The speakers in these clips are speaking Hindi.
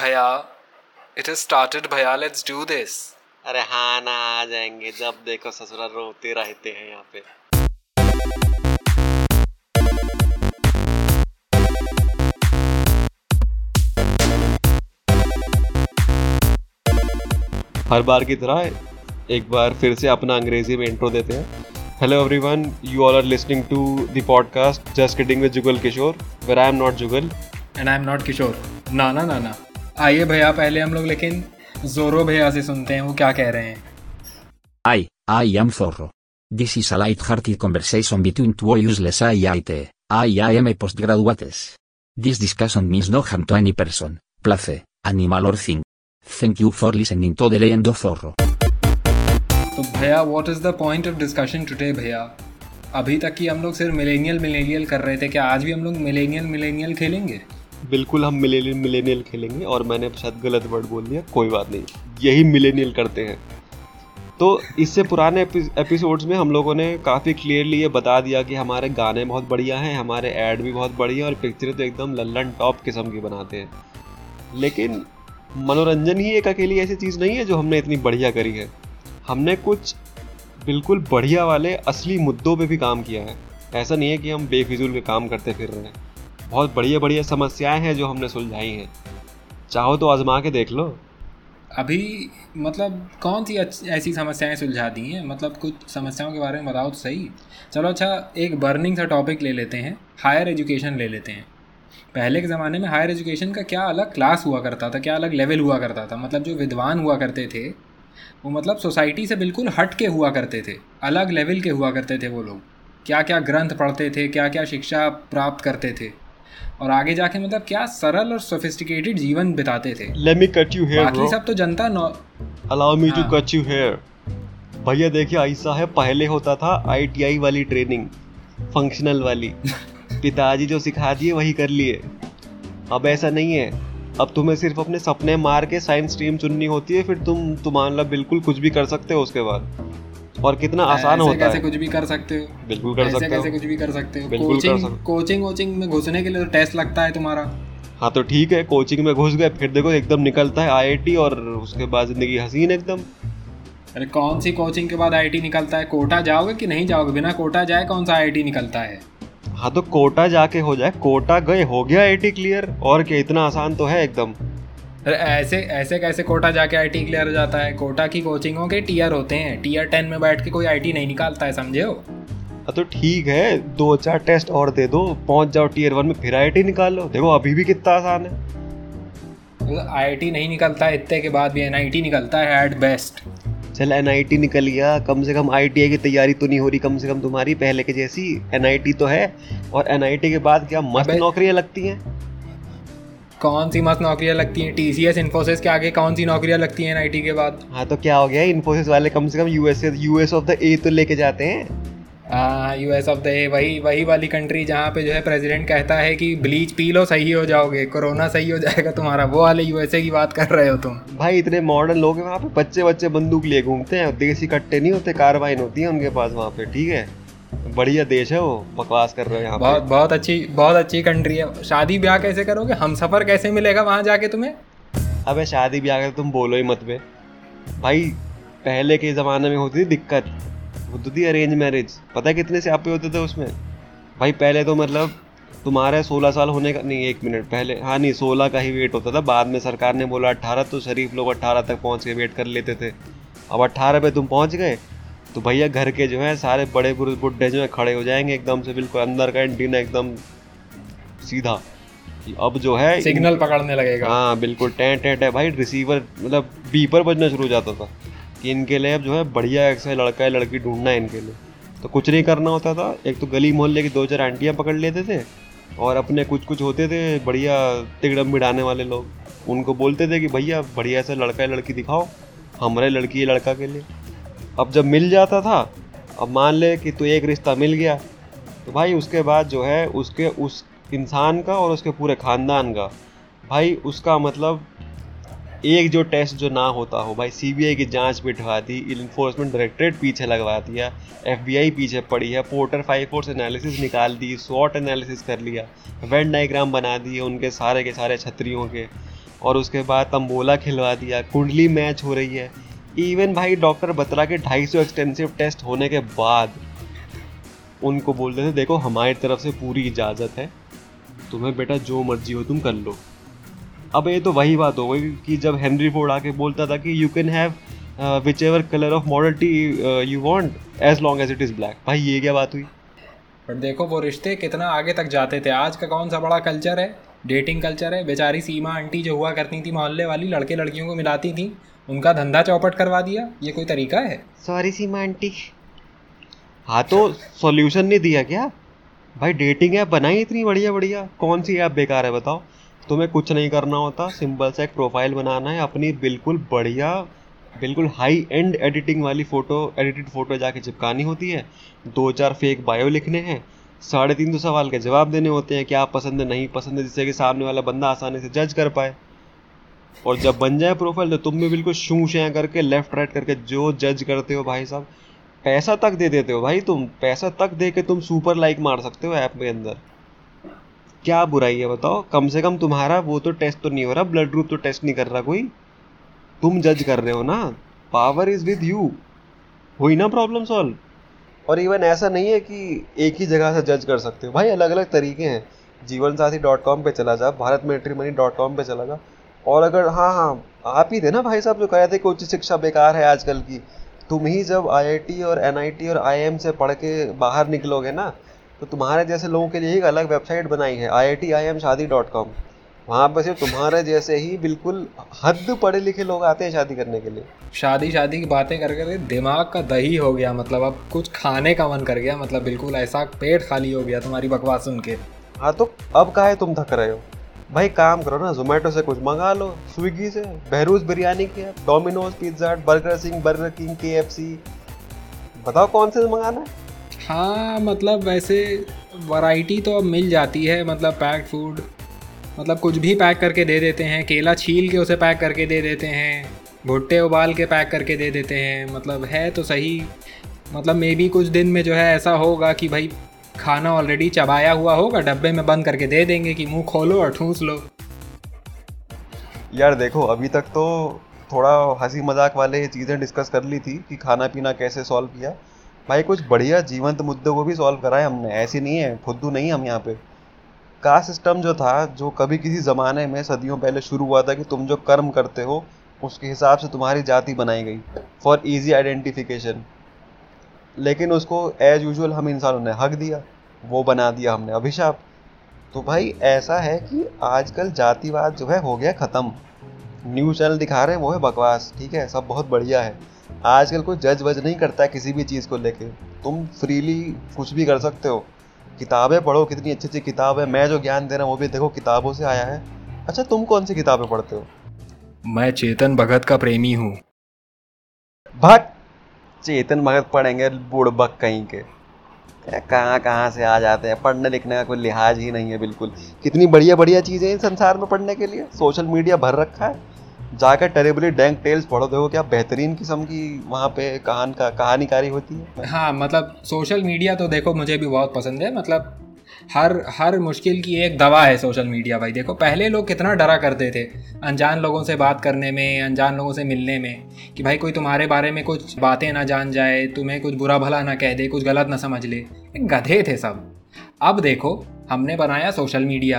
भैया इट इज़ स्टार्टेड भैया लेट्स डू दिस अरे हाँ ना आ जाएँगे। जब देखो ससुराल रोते रहते हैं यहाँ पे। हर बार की तरह एक बार फिर से अपना अंग्रेज़ी में इंट्रो देते हैं। Hello everyone you all are listening to the podcast just kidding with Jugal Kishore where I am not Jugal and I am not Kishore ना ना ना ना। आइए भैया पहले हम लोग लेकिन जोरो भैया से सुनते हैं वो क्या कह रहे हैं। I I am Foro this is a light hearted conversation between two useless I I T I I M a post graduates this discussion means no harm to any person place animal or thing thank you for listening to the legend of Foro तो भैया what is the point of discussion today भैया? अभी तक की हम लोग सिर्फ़ मिलेनियल मिलेनियल कर रहे थे क्या आज भी हम लोग मिलेनियल मिलेनियल खेलेंगे? बिल्कुल हम मिलेनियल मिलेनियल खेलेंगे और मैंने शायद गलत वर्ड बोल दिया, कोई बात नहीं। यही मिलेनियल करते हैं। तो इससे पुराने एपिसोड्स में हम लोगों ने काफ़ी क्लियरली ये बता दिया कि हमारे गाने बहुत बढ़िया हैं, हमारे ऐड भी बहुत बढ़िया और पिक्चरें तो एकदम लल्लन टॉप किस्म की बनाते हैं। लेकिन मनोरंजन ही एक अकेली ऐसी चीज़ नहीं है जो हमने इतनी बढ़िया करी है। हमने कुछ बिल्कुल बढ़िया वाले असली मुद्दों पे भी काम किया है। ऐसा नहीं है कि हम बेफिजूल के काम करते फिर रहे हैं। बहुत बढ़िया बढ़िया समस्याएँ हैं जो हमने सुलझाई हैं। चाहो तो आजमा के देख लो। अभी मतलब कौन सी ऐसी समस्याएँ सुलझा दी हैं? मतलब कुछ समस्याओं के बारे में बताओ तो सही। चलो अच्छा एक बर्निंग सा टॉपिक ले लेते हैं। हायर एजुकेशन ले लेते हैं। पहले के ज़माने में हायर एजुकेशन का क्या अलग क्लास हुआ करता था, क्या अलग लेवल हुआ करता था? मतलब जो विद्वान हुआ करते थे, वो मतलब सोसाइटी से बिल्कुल हट के हुआ करते थे। अलग लेवल के हुआ करते थे वो लोग। क्या क्या ग्रंथ पढ़ते थे क्या क्या शिक्षा प्राप्त करते थे। और आगे जाके मतलब क्या सरल और सोफिस्टिकेटेड जीवन बिताते थे। Let me cut you here बाकी सब तो जनता now allow me to. Cut you here भैया देखिए ऐसा है पहले होता था आईटीआई वाली ट्रेनिंग फंक्शनल वाली। पिताजी जो सिखा दिए वही कर लिए। अब ऐसा नहीं है। अब तुम्हें सिर्फ़ अपने सपने मार के साइंस स्ट्रीम चुननी होती है फिर तुम तुम्हारा मतलब बिल्कुल कुछ भी कर सकते हो उसके बाद। और कितना आसान होता कैसे है। कुछ भी कर सकते हो। बिल्कुल कर सकते कैसे हो कुछ भी कर सकते हो। कोचिंग कोचिंग कोचिंग में घुसने के लिए तो टेस्ट लगता है तुम्हारा। हाँ तो ठीक है कोचिंग में घुस गए फिर देखो एकदम निकलता है आईआईटी और उसके बाद ज़िंदगी हसीन एकदम। अरे कौन सी कोचिंग के बाद आईटी निकलता है? कोटा जाओगे कि नहीं जाओगे? बिना कोटा जाए कौन सा आईटी निकलता है? हाँ तो कोटा जाके हो जाए। कोटा गए हो गया आईटी क्लियर और क्या इतना आसान तो है एकदम। ऐसे ऐसे कैसे कोटा जाके आईटी क्लियर हो जाता है? कोटा की कोचिंगों के टीयर होते हैं? टीयर टेन में बैठ के कोई आईटी नहीं निकालता है समझे हो? हाँ तो ठीक है दो चार टेस्ट और दे दो पहुँच जाओ टीयर वन में फिर आईटी निकाल लो। देखो अभी भी कितना आसान है। आईटी नहीं निकलता है इतने के बाद भी एनआईटी निकलता है एट बेस्ट चल एनआईटी निकल गया। कम से कम आईटीआई की तैयारी तो नहीं हो रही कम से कम तुम्हारी पहले के जैसी। एनआईटी तो है और एनआईटी के बाद क्या मस्त नौकरियाँ लगती हैं? कौन सी मस्त नौकरियाँ लगती हैं? टी सी एस इन्फोसिस के आगे कौन सी नौकरियाँ लगती हैं एनआईटी के बाद? हाँ तो क्या हो गया? इन्फोसिस वाले कम से कम US US of the A तो लेके जाते हैं। हाँ U S of the A वही वही वाली कंट्री जहाँ पे जो है प्रेसिडेंट कहता है कि ब्लीच पी लो सही हो जाओगे। कोरोना सही हो जाएगा तुम्हारा। वो वाले यूएसए की बात कर रहे हो तुम। भाई इतने मॉडर्न लोग हैं वहाँ पे। बच्चे बच्चे बंदूक लिए घूमते हैं। देसी कट्टे नहीं होते कार्बाइन होती है उनके पास वहाँ पे। ठीक है? बढ़िया देश है वो बकवास कर रहे हो यहाँ बहुत बहुत अच्छी बहुत अच्छी कंट्री है। शादी ब्याह कैसे करोगे? हम सफ़र कैसे मिलेगा वहाँ जाके तुम्हें? अबे शादी ब्याह कर तुम बोलो ही मत बे। भाई पहले के ज़माने में होती थी दिक्कत। होती थी अरेंज मैरिज पता है कितने स्यापे होते थे उसमें? भाई पहले तो मतलब तुम्हारे सोलह साल होने का नहीं एक मिनट पहले हाँ नहीं सोलह का ही वेट होता था। बाद में सरकार ने बोला अट्ठारह तो शरीफ लोग अट्ठारह तक पहुँच के वेट कर लेते थे। अब अट्ठारह पे तुम पहुँच गए तो भैया घर के जो है सारे बड़े बुरे बुढ़े जो है खड़े हो जाएँगे एकदम से बिल्कुल अंदर का एंटीना एकदम सीधा। अब जो है सिग्नल पकड़ने लगेगा। हाँ बिल्कुल टें टें टें भाई रिसीवर मतलब बीपर बजना शुरू हो जाता था कि इनके लिए अब जो है बढ़िया ऐसा लड़का है लड़की ढूंढना है इनके लिए। तो कुछ नहीं करना होता था। एक तो गली मोहल्ले की दो चार आंटियाँ पकड़ लेते थे और अपने कुछ कुछ होते थे बढ़िया तिगड़म बिड़ाने वाले लोग। उनको बोलते थे कि भैया बढ़िया सा लड़का है लड़की दिखाओ हमारे लड़की या लड़का के लिए। अब जब मिल जाता था, अब मान ले कि तो एक रिश्ता मिल गया तो भाई उसके बाद जो है उसके उस इंसान का और उसके पूरे ख़ानदान का। भाई उसका मतलब एक जो टेस्ट जो ना होता हो, भाई सीबीआई की जाँच बिठवा दी इन्फोर्समेंट डायरेक्टरेट पीछे लगवा दिया एफबीआई पीछे पड़ी है पोर्टर फाइव फोर्स एनालिसिस निकाल दी स्वॉट एनालिसिस कर लिया वेन डायग्राम बना दिए उनके सारे के सारे छतरियों के, और उसके बाद तंबोला खिलवा दिया, कुंडली मैच हो रही है इवन भाई डॉक्टर बत्रा के 250 एक्सटेंसिव टेस्ट होने के बाद उनको बोलते थे, देखो, हमारी तरफ़ से पूरी इजाज़त है। तुम्हें बेटा जो मर्ज़ी हो तुम कर लो। अब ये तो वही बात हो गई कि जब हेनरी फोर्ड आके बोलता था कि you can have whichever colour of modality you want as long as it is black भाई, ये क्या बात हुई? पर देखो वो रिश्ते कितना आगे तक जाते थे। आज का कौन सा बड़ा कल्चर है? डेटिंग कल्चर है। बेचारी सीमा आंटी जो हुआ करती थी मोहल्ले वाली, लड़के लड़कियों को मिलाती थी, उनका धंधा चौपट करवा दिया। ये कोई तरीका है? Sorry Seema aunty. हाँ तो सॉल्यूशन नहीं दिया क्या? भाई डेटिंग ऐप बनाई इतनी बढ़िया बढ़िया। कौन सी ऐप बेकार है बताओ? तुम्हें कुछ नहीं करना होता। सिंपल सा एक प्रोफ़ाइल बनाना है, अपनी बिल्कुल बढ़िया, बिल्कुल हाई एंड एडिटिंग वाली फ़ोटो एडिटेड फ़ोटो जाके चिपकानी होती है। दो चार फेक बायो लिखने हैं। साढ़े तीन सौ सवाल के जवाब देने होते हैं क्या पसंद है, नहीं पसंद है, जिससे कि सामने वाला बंदा आसानी से जज कर पाए। और जब बन जाए प्रोफ़ाइल तो तुम भी बिल्कुल शू शें करके लेफ़्ट राइट करके जो जज करते हो भाई साहब, पैसा तक दे देते हो भाई तुम, पैसा तक दे के तुम सुपर लाइक मार सकते हो ऐप के अंदर। क्या बुराई है बताओ, कम से कम तुम्हारा वो तो टेस्ट तो नहीं हो रहा ब्लड ग्रुप तो टेस्ट नहीं कर रहा कोई। तुम जज कर रहे हो ना पावर इज़ विद यू हुई ना प्रॉब्लम सॉल्व और इवन ऐसा नहीं है कि एक ही जगह से जज कर सकते हो। भाई अलग अलग तरीके हैं। जीवन साथी डॉट कॉम पर चला जा, Bharat military money dot com पर चला जा। और अगर हाँ हाँ आप ही थे ना भाई साहब जो कह रहे थे कि उच्च शिक्षा बेकार है आजकल की। तुम ही जब आईआईटी और एनआईटी और आईएम से पढ़ के बाहर निकलोगे ना तो तुम्हारे जैसे लोगों के लिए एक अलग वेबसाइट बनाई है I I T I M Shaadi dot com. वहाँ पर सिर्फ़ तुम्हारे जैसे ही बिल्कुल हद पढ़े लिखे लोग आते हैं शादी करने के लिए। शादी शादी की बातें कर कर दिमाग का दही हो गया मतलब अब कुछ खाने का मन कर गया मतलब बिल्कुल ऐसा पेट खाली हो गया तुम्हारी बकवास सुन के। हाँ तो अब काहे तुम थक रहे हो? भाई काम करो ना जोमेटो से कुछ मंगा लो स्विगी से बहरूज बिरयानी के Domino's pizza Burger Singh Burger King K F C बताओ कौन से मंगाना है? हाँ मतलब वैसे वैरायटी तो अब मिल जाती है मतलब पैक्ड फ़ूड मतलब कुछ भी पैक करके दे देते हैं, केला छील के उसे पैक करके दे देते हैं, भुट्टे उबाल के पैक करके दे देते हैं मतलब है तो सही मतलब मे बी कुछ दिन में जो है ऐसा होगा कि भाई खाना ऑलरेडी चबाया हुआ होगा, डब्बे में बंद करके दे देंगे कि मुँह खोलो और ठूस लो। यार देखो, अभी तक तो थोड़ा हँसी मज़ाक वाले चीज़ें डिस्कस कर ली थी कि खाना पीना कैसे सॉल्व किया। भाई कुछ बढ़िया जीवंत मुद्दों को भी सॉल्व कराए हमने, ऐसी नहीं है, फुद्दू नहीं हम यहाँ पे। कास्ट सिस्टम जो था, जो कभी किसी ज़माने में सदियों पहले शुरू हुआ था कि तुम जो कर्म करते हो, उसके हिसाब से तुम्हारी जाति बनाई गई फॉर इजी आइडेंटिफिकेशन लेकिन उसको एज यूजल हम इंसानों ने हक दिया, वो बना दिया हमने अभिशाप। तो भाई, ऐसा है कि आजकल जातिवाद जो है, हो गया ख़त्म। न्यूज़ चैनल दिखा रहे हैं, वो है बकवास, ठीक है? सब बहुत बढ़िया है। आजकल कोई जज वज नहीं करता किसी भी चीज़ को लेके। तुम फ्रीली कुछ भी कर सकते हो। किताबें पढ़ो कितनी अच्छी अच्छी किताब। है मैं जो ज्ञान दे रहा हूँ वो भी देखो किताबों से आया है। अच्छा तुम कौन सी किताबें पढ़ते हो? मैं चेतन भगत का प्रेमी हूँ। भट चेतन भगत पढ़ेंगे बुड़बक कहीं के। कहाँ कहाँ से आ जाते हैं? पढ़ने लिखने का कोई लिहाज ही नहीं है बिल्कुल। कितनी बढ़िया बढ़िया चीज़ें हैं संसार में पढ़ने के लिए। सोशल मीडिया भर रखा है। जाकर टेरेबली डैंक टेल्स पढ़ो, देखो क्या बेहतरीन किस्म की वहाँ पे कहान का, कहानीकारी होती है। हाँ मतलब सोशल मीडिया तो देखो मुझे भी बहुत पसंद है मतलब हर हर मुश्किल की एक दवा है सोशल मीडिया भाई। देखो, पहले लोग कितना डरा करते थे अनजान लोगों से बात करने में, अनजान लोगों से मिलने में, कि भाई कोई तुम्हारे बारे में कुछ बातें ना जान जाए, तुम्हें कुछ बुरा भला ना कह दे, कुछ गलत ना समझ ले। गधे थे सब। अब देखो, हमने बनाया सोशल मीडिया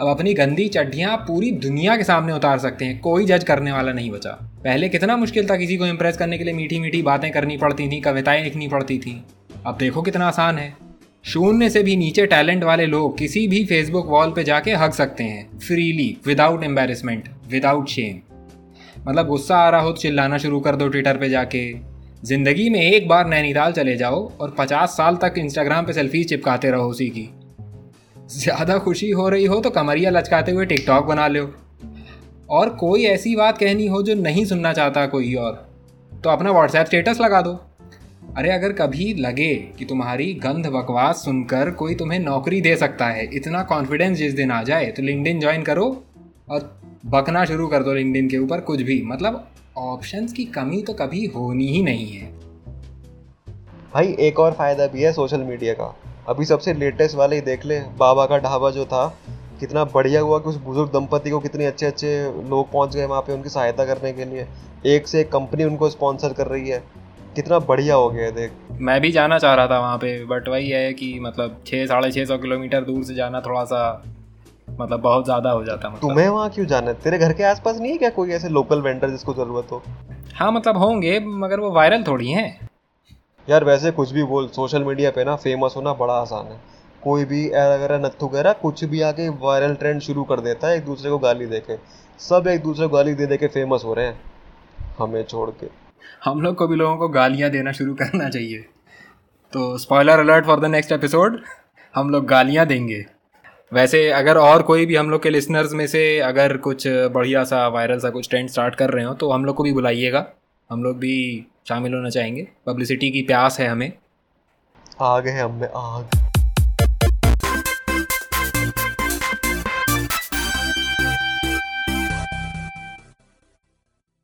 अब अपनी गंदी चड्ढियाँ पूरी दुनिया के सामने उतार सकते हैं, कोई जज करने वाला नहीं बचा। पहले कितना मुश्किल था किसी को इम्प्रेस करने के लिए मीठी मीठी बातें करनी पड़ती थी, कविताएँ लिखनी पड़ती थी। अब देखो कितना आसान है। शून्य से भी नीचे टैलेंट वाले लोग किसी भी फेसबुक वॉल पे जाके हक सकते हैं freely without embarrassment without shame मतलब गुस्सा आ रहा हो तो चिल्लाना शुरू कर दो ट्विटर पे जाके। ज़िंदगी में एक बार नैनीताल चले जाओ और पचास साल तक इंस्टाग्राम पे सेल्फी चिपकाते रहो उसी की। ज़्यादा खुशी हो रही हो तो कमरिया लचकाते हुए टिकटॉक बना लो और कोई ऐसी बात कहनी हो जो नहीं सुनना चाहता कोई और तो अपना व्हाट्सएप स्टेटस लगा दो। अरे अगर कभी लगे कि तुम्हारी गंध बकवास सुनकर कोई तुम्हें नौकरी दे सकता है, इतना कॉन्फिडेंस जिस दिन आ जाए तो लिंकडिन ज्वाइन करो और बकना शुरू कर दो लिंकडिन के ऊपर कुछ भी मतलब ऑप्शंस की कमी तो कभी होनी ही नहीं है। भाई एक और फ़ायदा भी है सोशल मीडिया का। अभी सबसे लेटेस्ट वाले ही देख ले बाबा का ढाबा जो था कितना बढ़िया हुआ कि उस बुज़ुर्ग दंपति को कितने अच्छे अच्छे लोग पहुँच गए वहाँ पे उनकी सहायता करने के लिए। एक से एक कंपनी उनको स्पॉन्सर कर रही है। कितना बढ़िया हो गया है देख। मैं भी जाना चाह रहा था वहाँ पे बट वही है कि मतलब छः साढ़े छः सौ किलोमीटर दूर से जाना थोड़ा सा मतलब बहुत ज़्यादा हो जाता मतलब। तुम्हें वहाँ क्यों जाना है? तेरे घर के आसपास नहीं है क्या कोई ऐसे लोकल वेंडर जिसको ज़रूरत हो? हाँ मतलब होंगे मगर वो वायरल थोड़ी हैं। यार वैसे कुछ भी बोल सोशल मीडिया पे ना फ़ेमस होना बड़ा आसान है। कोई भी अगर नत्थु वगैरह कुछ भी आके वायरल ट्रेंड शुरू कर देता है एक दूसरे को गाली दे के। सब एक दूसरे को गाली दे दे के फ़ेमस हो रहे हैं। हमें छोड़ के। हम लोग को भी लोगों को गालियाँ देना शुरू करना चाहिए। तो spoiler alert for the next episode हम लोग गालियाँ देंगे। वैसे अगर और कोई भी हम लोग के लिसनर्स में से अगर कुछ बढ़िया सा वायरल सा कुछ ट्रेंड स्टार्ट कर रहे हो तो हम लोग को भी बुलाइएगा। हम लोग भी शामिल होना चाहेंगे। पब्लिसिटी की प्यास है हमें। आग है हमें आग।